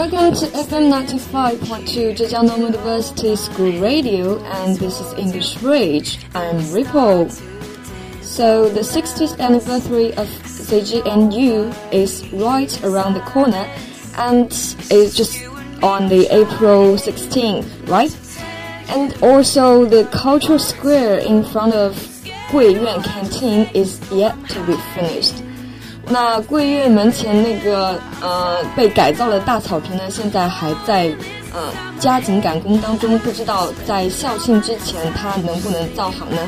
Welcome to FM 95.2 Zhejiang Normal University School Radio, and this is English Bridge. I'm Ripple. So, the 60th anniversary of ZJNU is right around the corner, and it's just on the April 16th, right? And also, the cultural square in front of Guiyuan Canteen is yet to be finished. 那桂苑门前那个呃被改造的大草坪呢，现在还在呃加紧赶工当中，不知道在校庆之前它能不能造好呢？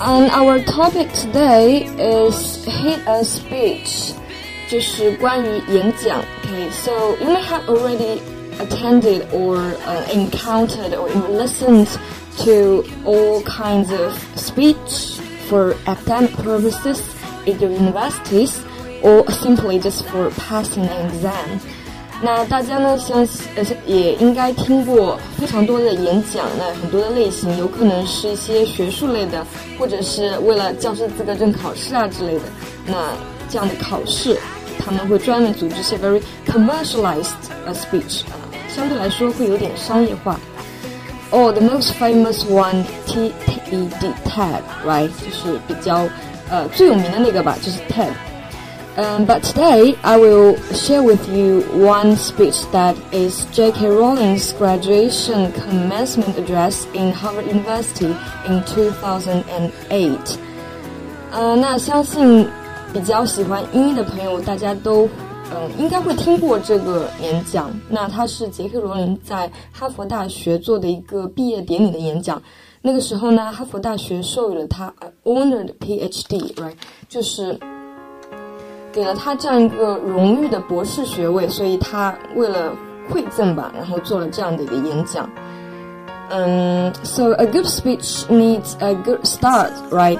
？And our topic today is hit a speech，就是关于演讲。Okay, so you may have already attended or uh, encountered or listened to all kinds of speech for academic purposes in your universities or simply just for passing an exam. 那大家呢，相呃也应该听过非常多的演讲，那很多的类型，有可能是一些学术类的，或者是为了教师资格证考试啊之类的。那这样的考试，他们会专门组织一些 very commercialized speech 啊，相对来说会有点商业化。Oh, the most famous one, T E D TED, right？就是比较呃最有名的那个吧，就是 TED。Um, but today I will share with you one speech that is J.K. Rowling's graduation commencement address in Harvard University in 2008. 呃，那相信比较喜欢英语的朋友，大家都嗯、呃、应该会听过这个演讲。那它是杰克罗琳在哈佛大学做的一个毕业典礼的演讲。那个时候呢，哈佛大学授予了他 honored PhD，right，就是。 给了他这样一个荣誉的博士学位，所以他为了馈赠吧，然后做了这样的一个演讲。嗯，So a good speech needs a good start, right?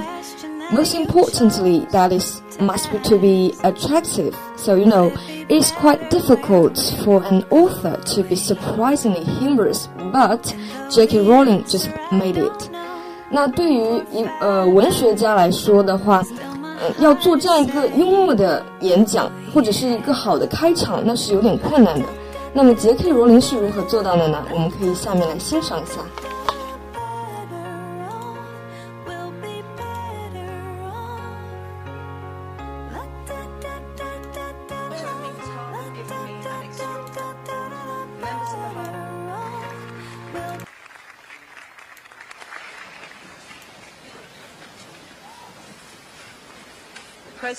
Most importantly, that is must be to be attractive. So you know, it's quite difficult for an author to be surprisingly humorous, but J.K. Rowling just made it. 那对于一呃文学家来说的话。 要做这样一个幽默的演讲，或者是一个好的开场，那是有点困难的。那么杰克·罗琳是如何做到的呢？我们可以下面来欣赏一下。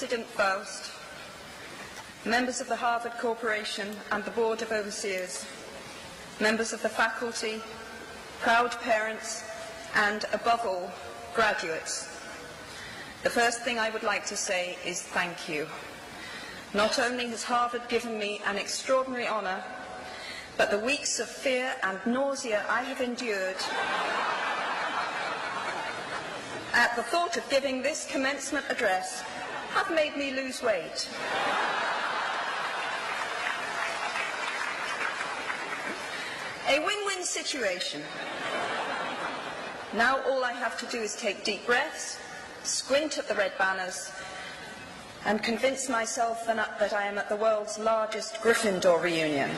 President Faust, members of the Harvard Corporation and the Board of Overseers, members of the faculty, proud parents, and above all, graduates. The first thing I would like to say is thank you. Not only has Harvard given me an extraordinary honor, but the weeks of fear and nausea I have endured at the thought of giving this commencement address have made me lose weight. A win-win situation. Now all I have to do is take deep breaths, squint at the red banners, and convince myself that I am at the world's largest Gryffindor reunion.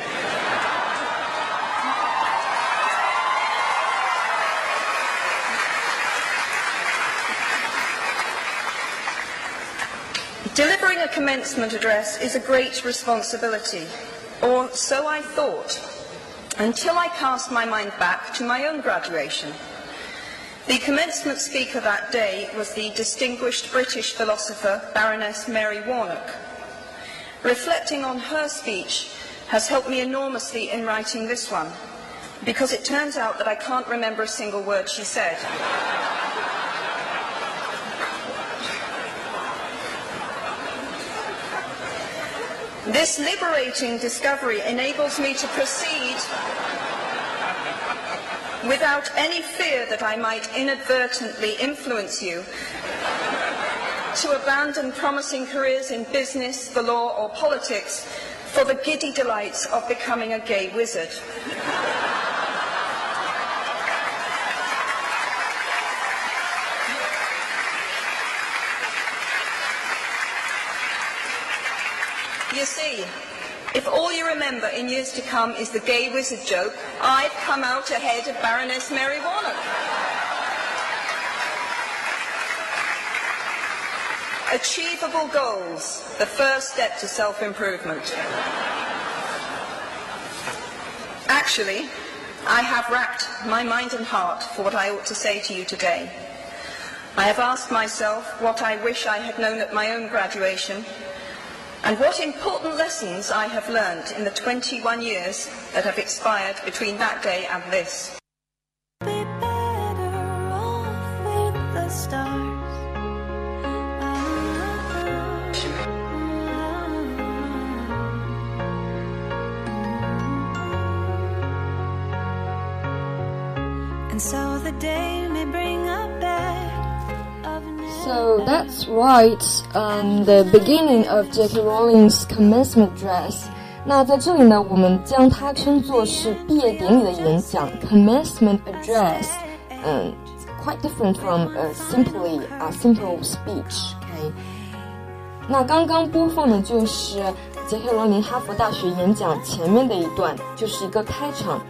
Delivering a commencement address is a great responsibility, or so I thought, until I cast my mind back to my own graduation. The commencement speaker that day was the distinguished British philosopher Baroness Mary Warnock. Reflecting on her speech has helped me enormously in writing this one, because it turns out that I can't remember a single word she said. This liberating discovery enables me to proceed without any fear that I might inadvertently influence you to abandon promising careers in business, the law, or politics for the giddy delights of becoming a gay wizard. You see, if all you remember in years to come is the gay wizard joke, I've come out ahead of Baroness Mary Warnock. Achievable goals, the first step to self-improvement. Actually, I have racked my mind and heart for what I ought to say to you today. I have asked myself what I wish I had known at my own graduation and what important lessons I have learned in the 21 years that have expired between that day and this. So that's right, um, the beginning of J.K. Rowling's commencement address. 那在这里呢，我们将它称作是毕业典礼的演讲 （commencement address）。嗯，quite different from a simply a simple speech。OK，那刚刚播放的就是杰克罗琳哈佛大学演讲前面的一段，就是一个开场。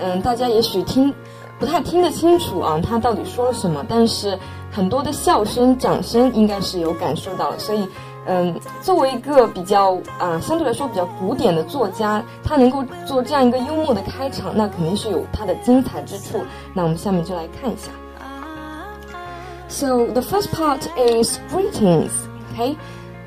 嗯，大家也许听不太听得清楚啊，他到底说了什么，但是。 很多的笑声、掌声应该是有感受到的，所以，嗯，作为一个比较啊相对来说比较古典的作家，他能够做这样一个幽默的开场，那肯定是有他的精彩之处。那我们下面就来看一下。So the first part is greetings, okay?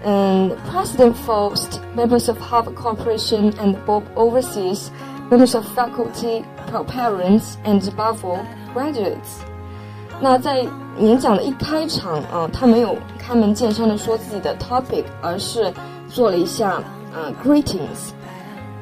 And President Faust, members of Harvard Corporation and Bob Overseas, members of faculty, parents, and above all, graduates. 那在 演讲的一开场啊，他没有开门见山的说自己的 topic，而是做了一下呃 greetings，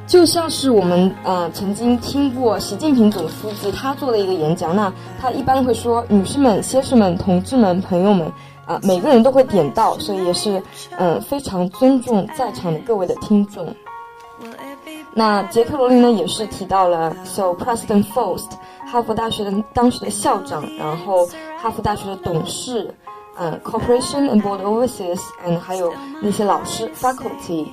就像是我们呃曾经听过习近平总书记他做的一个演讲，那他一般会说女士们、先生们、同志们、朋友们啊，每个人都会点到，所以也是嗯非常尊重在场的各位的听众。那杰克罗琳呢也是提到了，so President Faust。哈佛大学的当时的校长，然后哈佛大学的董事，嗯，corporation and board overseers，嗯，还有那些老师，faculty，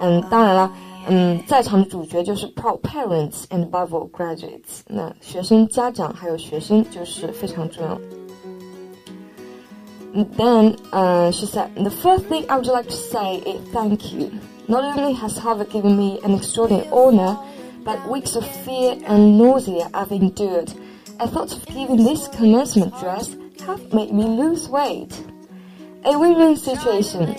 嗯，当然了，嗯，在场的主角就是 proud parents and above all graduates，那学生、家长还有学生就是非常重要。Then, uh, she said, the first thing I would like to say is thank you. Not only has Harvard given me an extraordinary honor, but weeks of fear and nausea I've endured. I thought of giving this commencement dress have made me lose weight. A win-win situation.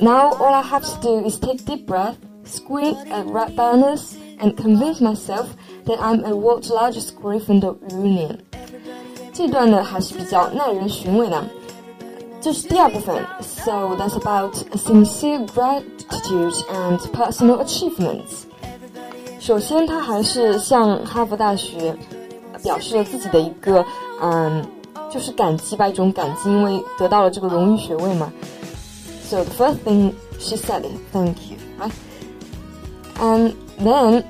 Now all I have to do is take deep breath, squint at red banners, and convince myself that I'm a world's largest Gryffindor reunion. 这段呢还是比较耐人寻味的，这是第二部分。So that's about sincere gratitude and personal achievements. 首先，他还是向哈佛大学 表示了自己的一个，嗯，就是感激吧，一种感激，因为得到了这个荣誉学位嘛。So the first thing she said is thank you, right? And then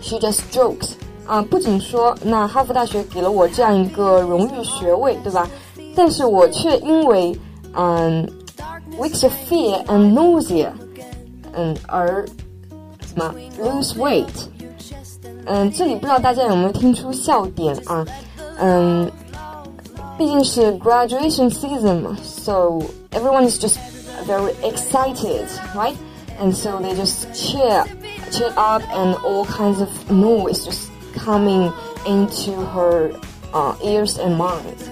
she just jokes 啊，不仅说那哈佛大学给了我这样一个荣誉学位，对吧？但是我却因为嗯，weeks of fear and nausea，嗯，而。么 lose weight， 嗯，这里不知道大家有没有听出笑点啊？嗯，毕竟是 graduation season 嘛，so everyone is just very excited, right? And so they just cheer, cheer up, and all kinds of noise just coming into her uh, ears and minds.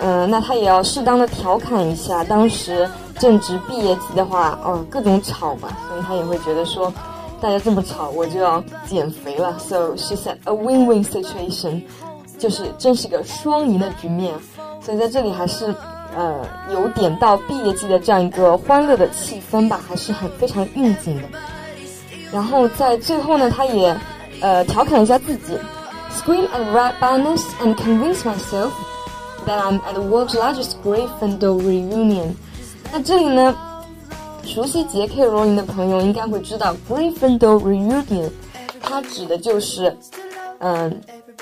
嗯，那他也要适当的调侃一下，当时正值毕业季的话，哦，各种吵嘛，所以他也会觉得说。 大家这么吵，我就要减肥了。So she said a win-win situation，就是真是个双赢的局面。所以在这里还是呃有点到毕业季的这样一个欢乐的气氛吧，还是很非常应景的。然后在最后呢，他也呃调侃一下自己，scream at red banners and convince myself that I'm at the world's largest Gryffindor reunion。那这里呢，熟悉 J.K. 罗琳的朋友应该会知道 Gryffindor reunion，它指的就是，嗯，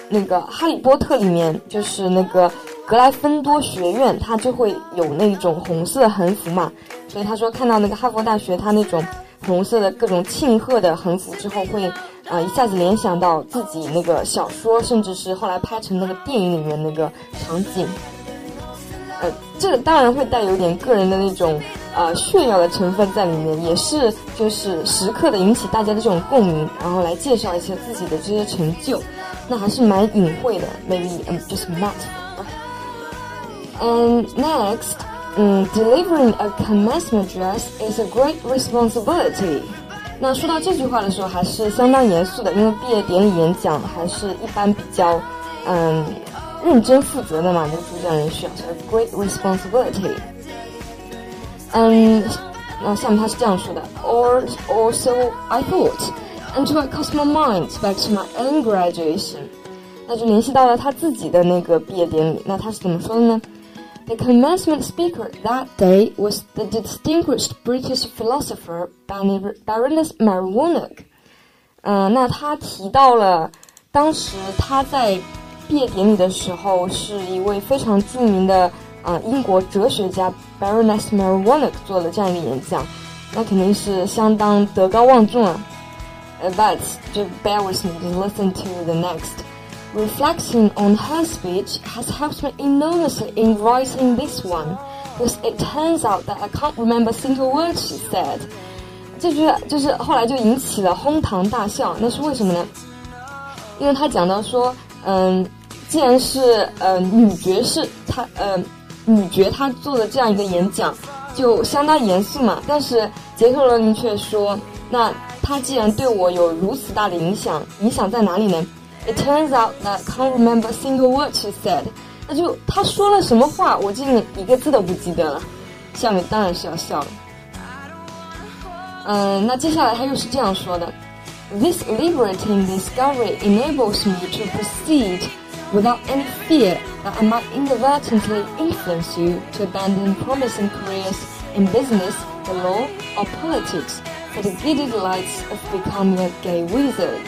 那个《哈利波特》里面就是那个格莱芬多学院，它就会有那种红色横幅嘛。所以他说看到那个哈佛大学它那种红色的各种庆贺的横幅之后，会。啊，一下子联想到自己那个小说，甚至是后来拍成那个电影里面那个场景，呃，这个当然会带有点个人的那种呃炫耀的成分在里面，也是就是时刻的引起大家的这种共鸣，然后来介绍一些自己的这些成就，那还是蛮隐晦的，maybe um just not。And next, 嗯 delivering a commencement address is a great responsibility. 那说到这句话的时候，还是相当严肃的，因为毕业典礼演讲还是一般比较，嗯，认真负责的嘛，那个主讲人需要 great responsibility。嗯，那下面他是这样说的，or or so I thought until I cast my mind back to my own graduation。那就联系到了他自己的那个毕业典礼，那他是怎么说的呢？The commencement speaker that day was the distinguished British philosopher Baroness Mary Woolnough。嗯，那他提到了当时他在毕业典礼的时候，是一位非常着名的 啊、英国哲学家 Baroness Mary Woolnough 做了这样一个演讲，那肯定是相当德高望重啊。But just bear with me, just listen to the next. Reflecting on her speech has helped me enormously in writing this one, because it turns out that I can't remember single word she said. 这句就是后来就引起了哄堂大笑，那是为什么呢？因为他讲到说，嗯，既然是呃女爵士她呃女爵她做的这样一个演讲，就相当严肃嘛。但是杰克罗琳却说，那她既然对我有如此大的影响，影响在哪里呢？It turns out that can't remember a single word she said。那就他说了什么话，我竟然一个字都不记得了。下面当然是要笑了。嗯，那接下来他又是这样说的：This liberating discovery enables me to proceed without any fear that I might inadvertently influence you to abandon promising careers in business, the law, or politics for the giddy delights of becoming a gay wizard.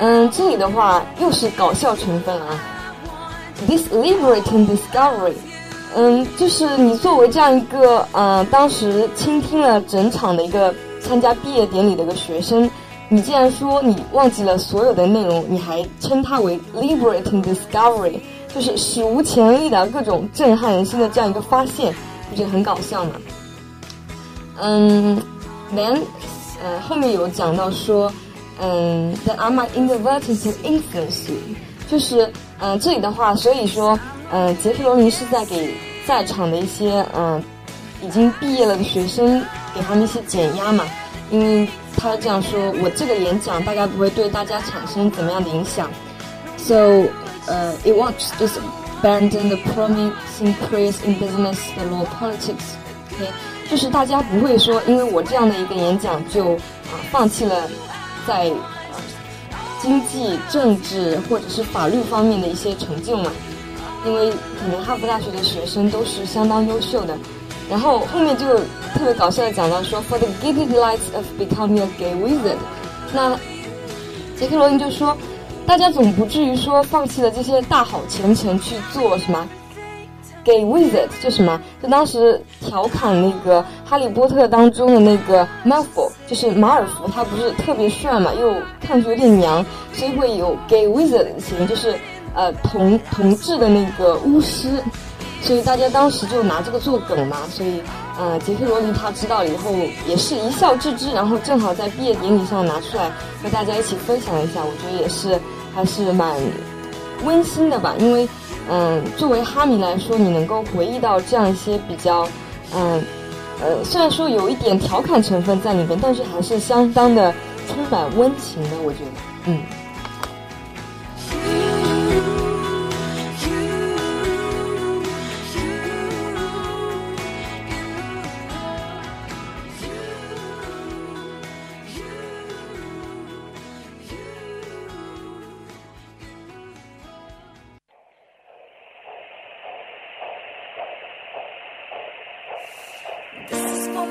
嗯，这里的话又是搞笑成分啊。This liberating discovery，嗯，就是你作为这样一个呃，当时倾听了整场的一个参加毕业典礼的一个学生， 你既然说你忘记了所有的内容，你还称它为 liberating discovery，就是史无前例的各种震撼人心的这样一个发现，不觉得很搞笑吗？嗯，then，呃，后面有讲到说。嗯，that I might inadvertently influence you，就是嗯这里的话，所以说嗯杰克罗琳是在给在场的一些嗯已经毕业了的学生给他们一些减压嘛，因为他这样说，我这个演讲大概不会对大家产生怎么样的影响，so 呃 it won't just abandon the promising careers in business, the law, politics，OK，就是大家不会说因为我这样的一个演讲就啊放弃了。在经济、政治或者是法律方面的一些成就嘛，因为可能哈佛大学的学生都是相当优秀的。然后后面就特别搞笑的讲到说，For the giddy delights of becoming a gay wizard，那杰克罗琳就说，大家总不至于说放弃了这些大好前程去做什么？给 wizard，就什么？就当时调侃那个《哈利波特》当中的那个 m a l f o 就是马尔福，他不是特别帅嘛，又看着有点娘，所以会有给 wizard 的情，就是呃同同志的那个巫师，所以大家当时就拿这个做梗嘛。所以呃，杰克罗琳他知道了以后也是一笑置之，然后正好在毕业典礼上拿出来和大家一起分享一下，我觉得也是还是蛮温馨的吧，因为。嗯，作为哈迷来说，你能够回忆到这样一些比较，嗯，呃，虽然说有一点调侃成分在里面，但是还是相当的充满温情的，我觉得，嗯。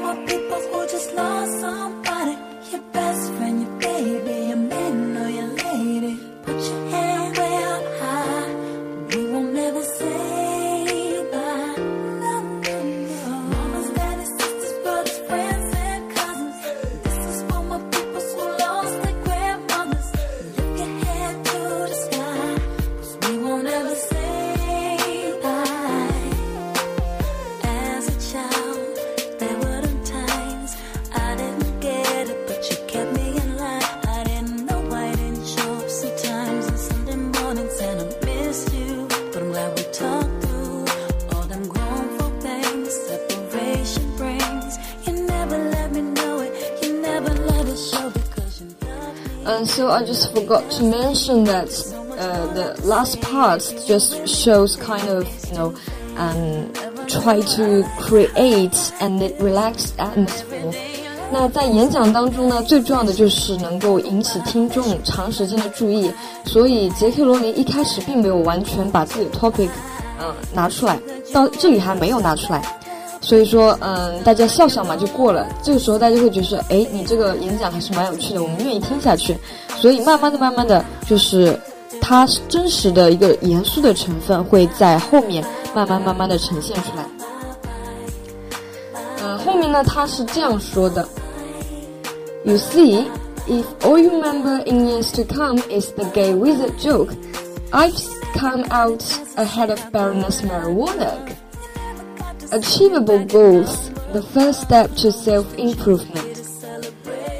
my people who just lost something. And so I just forgot to mention that uh, the last part just shows kind of, you know, um, try to create and relaxed atmosphere. 那在演讲当中呢，最重要的就是能够引起听众长时间的注意。所以杰克罗琳一开始并没有完全把自己的 topic，嗯，拿出来，到这里还没有拿出来。 所以说，嗯，大家笑笑嘛就过了。这个时候大家会觉得说，哎，你这个演讲还是蛮有趣的，我们愿意听下去。所以慢慢的、慢慢的，就是它真实的一个严肃的成分会在后面慢慢、慢慢的呈现出来。嗯，后面呢，他是这样说的：You see, if all you remember in years to come is the gay wizard joke, I've come out ahead of Baroness Mary Warnock. Achievable goals, the first step to self-improvement。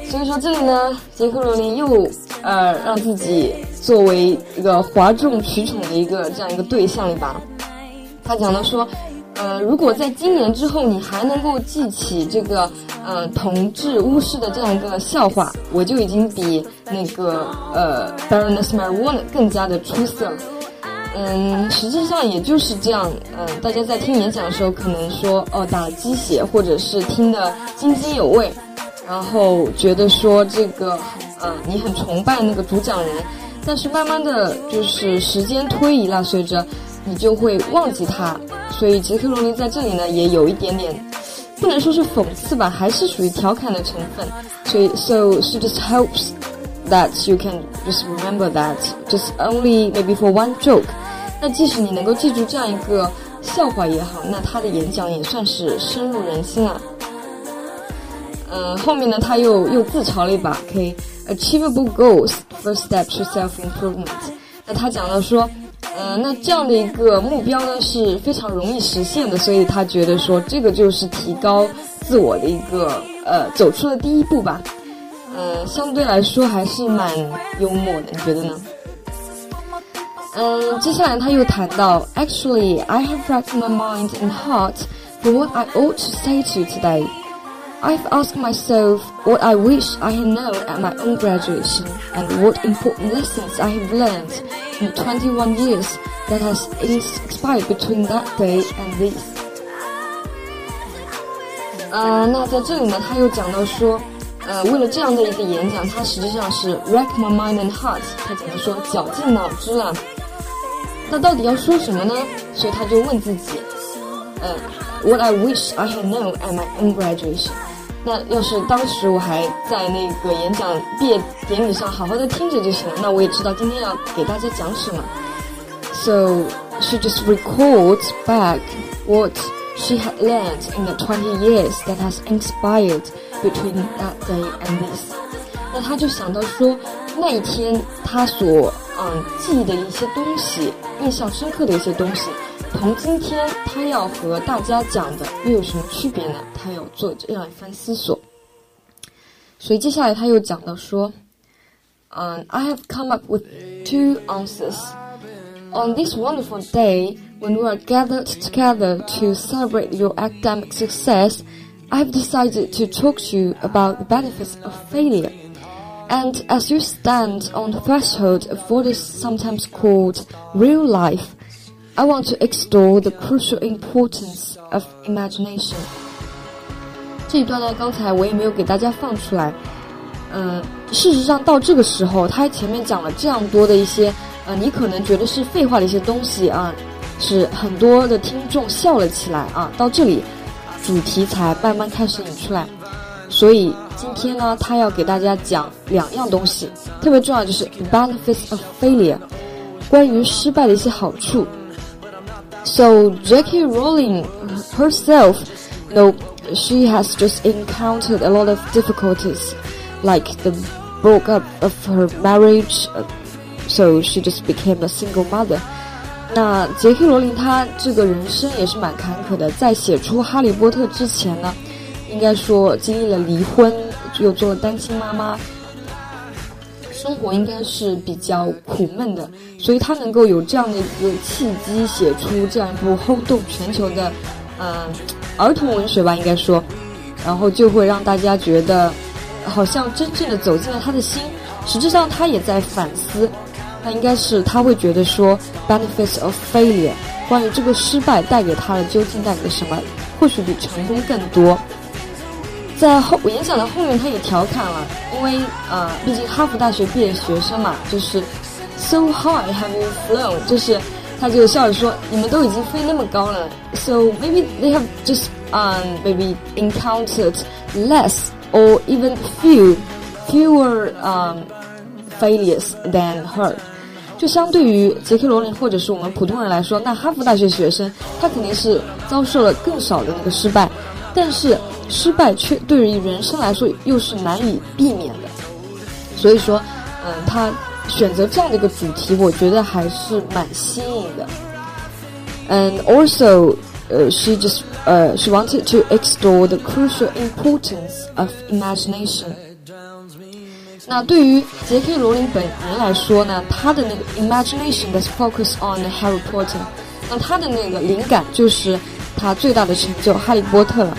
所以说这里呢，杰克罗琳又呃让自己作为一个哗众取宠的一个这样一个对象，对吧？他讲到说，呃，如果在今年之后你还能够记起这个呃同治巫师的这样一个笑话，我就已经比那个呃 Baroness m a r w a n 更加的出色了。嗯，实际上也就是这样。嗯，大家在听演讲的时候，可能说哦打了鸡血，或者是听得津津有味，然后觉得说这个，嗯，你很崇拜那个主讲人。但是慢慢的就是时间推移了，随着你就会忘记他。所以杰克罗琳在这里呢，也有一点点，不能说是讽刺吧，还是属于调侃的成分。所以，so she just helps that you can just remember that just only maybe for one joke。那即使你能够记住这样一个笑话也好，那他的演讲也算是深入人心了。嗯，后面呢他又又自嘲了一把，OK，achievable goals first step to self improvement。那他讲到说，嗯，那这样的一个目标呢是非常容易实现的，所以他觉得说这个就是提高自我的一个呃走出了第一步吧。嗯，相对来说还是蛮幽默的，你觉得呢？嗯，接下来他又谈到，Actually, I have racked my mind and heart for what I ought to say to you today. I've asked myself what I wish I had known at my own graduation and what important lessons I have learned in 21 years that has expired between that day and this. 呃，那在这里呢，他又讲到说，呃，为了这样的一个演讲，他实际上是 rack my mind and heart，他讲的说绞尽脑汁了。 那到底要说什么呢？所以他就问自己，呃，What I wish I had known at my own graduation。那要是当时我还在那个演讲毕业典礼上好好的听着就行了，那我也知道今天要给大家讲什么。So she just recalls back what she had learned in the twenty years that has inspired between that day and this。那他就想到说，那一天他所 嗯记忆的一些东西。印象深刻的一些东西，同今天他要和大家讲的又有什么区别呢？他要做这样一番思索。所以接下来他又讲到说，嗯，I have come up with two answers. On this wonderful day, when we are gathered together to celebrate your academic success, I have decided to talk to you about the benefits of failure. And as you stand on the threshold of what is sometimes called real life, I want to extol the crucial importance of imagination. 这一段呢，刚才我也没有给大家放出来。嗯，事实上到这个时候，他前面讲了这样多的一些，呃，你可能觉得是废话的一些东西啊，是很多的听众笑了起来啊。到这里，主题才慢慢开始引出来。所以今天呢，他要给大家讲两样东西，特别重要就是 benefits of failure，关于失败的一些好处。So Jackie Rowling herself, you know, she has just encountered a lot of difficulties, like the broke up of her marriage, so she just became a single mother. 那杰克罗琳她这个人生也是蛮坎坷的，在写出《哈利波特》之前呢， 应该说经历了离婚，又做了单亲妈妈，生活应该是比较苦闷的，所以她能够有这样的一个契机，写出这样一部轰动全球的，嗯，儿童文学吧，应该说，然后就会让大家觉得，好像真正的走进了他的心。实质上，他也在反思，那应该是他会觉得说，benefits of failure，关于这个失败带给他的究竟带给什么，或许比成功更多。在后演讲的后面，他也调侃了，因为呃，毕竟哈佛大学毕业学生嘛，就是 so high have you flown，就是他就笑着说，你们都已经飞那么高了，so maybe they have just um maybe encountered less or even few fewer um failures than her，就相对于杰克罗琳或者是我们普通人来说，那哈佛大学学生他肯定是遭受了更少的那个失败，但是。失败却对于人生来说又是难以避免的，所以说，嗯，他选择这样的一个主题，我觉得还是蛮新颖的。And also, uh, she just uh, she wanted to explore the crucial importance of imagination. 那对于杰克罗琳本人来说呢，他的那个 imagination that's focused on Harry Potter，那他的那个灵感就是他最大的成就《哈利波特》了。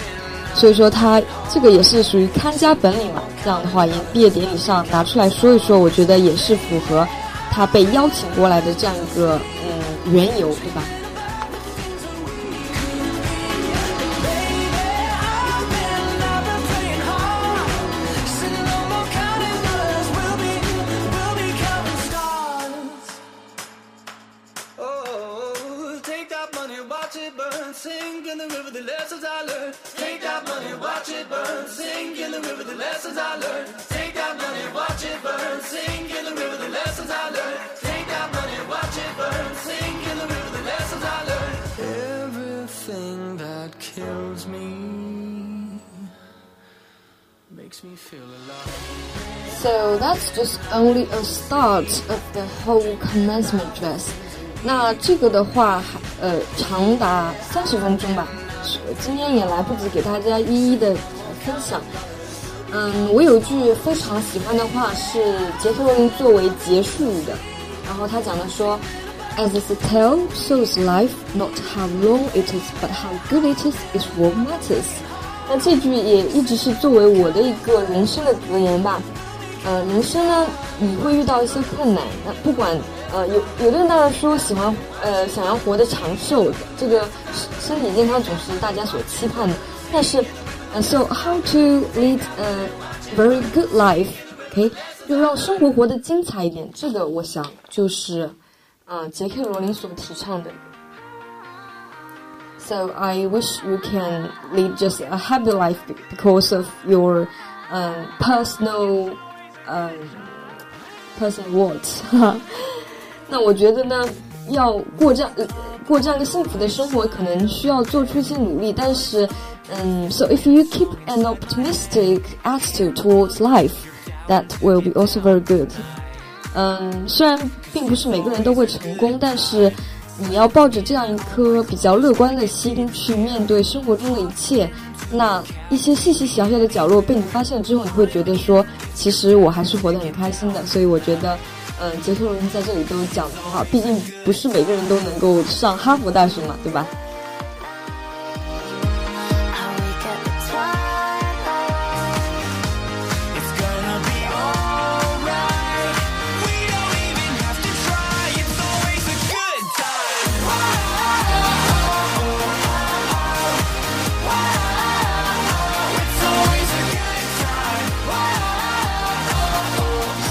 所以说他这个也是属于看家本领嘛，这样的话，也毕业典礼上拿出来说一说，我觉得也是符合他被邀请过来的这样一个嗯缘由，对吧？That's just only a start of the whole commencement dress。那这个的话，呃长达三十分钟吧。今天也来不及给大家一一的分享。嗯，我有一句非常喜欢的话是杰克罗琳作为结束语的，然后他讲的说，As it's a tale, so is life. Not how long it is, but how good it is is what matters. 那这句也一直是作为我的一个人生的格言吧。呃，人生呢，你会遇到一些困难，那不管呃有有的人当然说喜欢呃想要活得长寿，这个身体健康总是大家所期盼的，但是。呃，so how to lead a very good life？OK，就让生活活得精彩一点。这个我想就是，啊，杰克罗琳所提倡的。So I wish you can lead just a happy life because of your um personal um personal words。那我觉得呢，要过这样过这样一个幸福的生活，可能需要做出一些努力，但是。Um, so if you keep an optimistic attitude towards life, that will be also very good. 嗯，虽然并不是每个人都会成功，但是 你要抱着这样一颗比较乐观的心去面对生活中的一切。那一些细细小小的角落被你发现之后，你会觉得说，其实我还是活得很开心的。所以我觉得，嗯，杰克罗琳在这里都讲的很好。毕竟不是每个人都能够上哈佛大学嘛，对吧？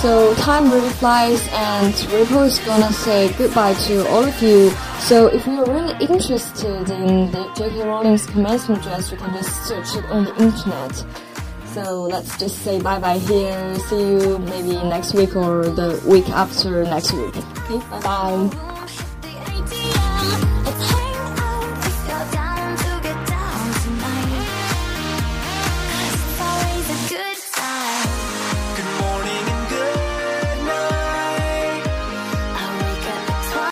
So time really flies, and Ripple is gonna say goodbye to all of you. So if you're really interested in the J.K. Rowling's commencement address, you can just search it on the internet. So let's just say bye bye here. See you maybe next week or the week after next week. Okay, bye bye.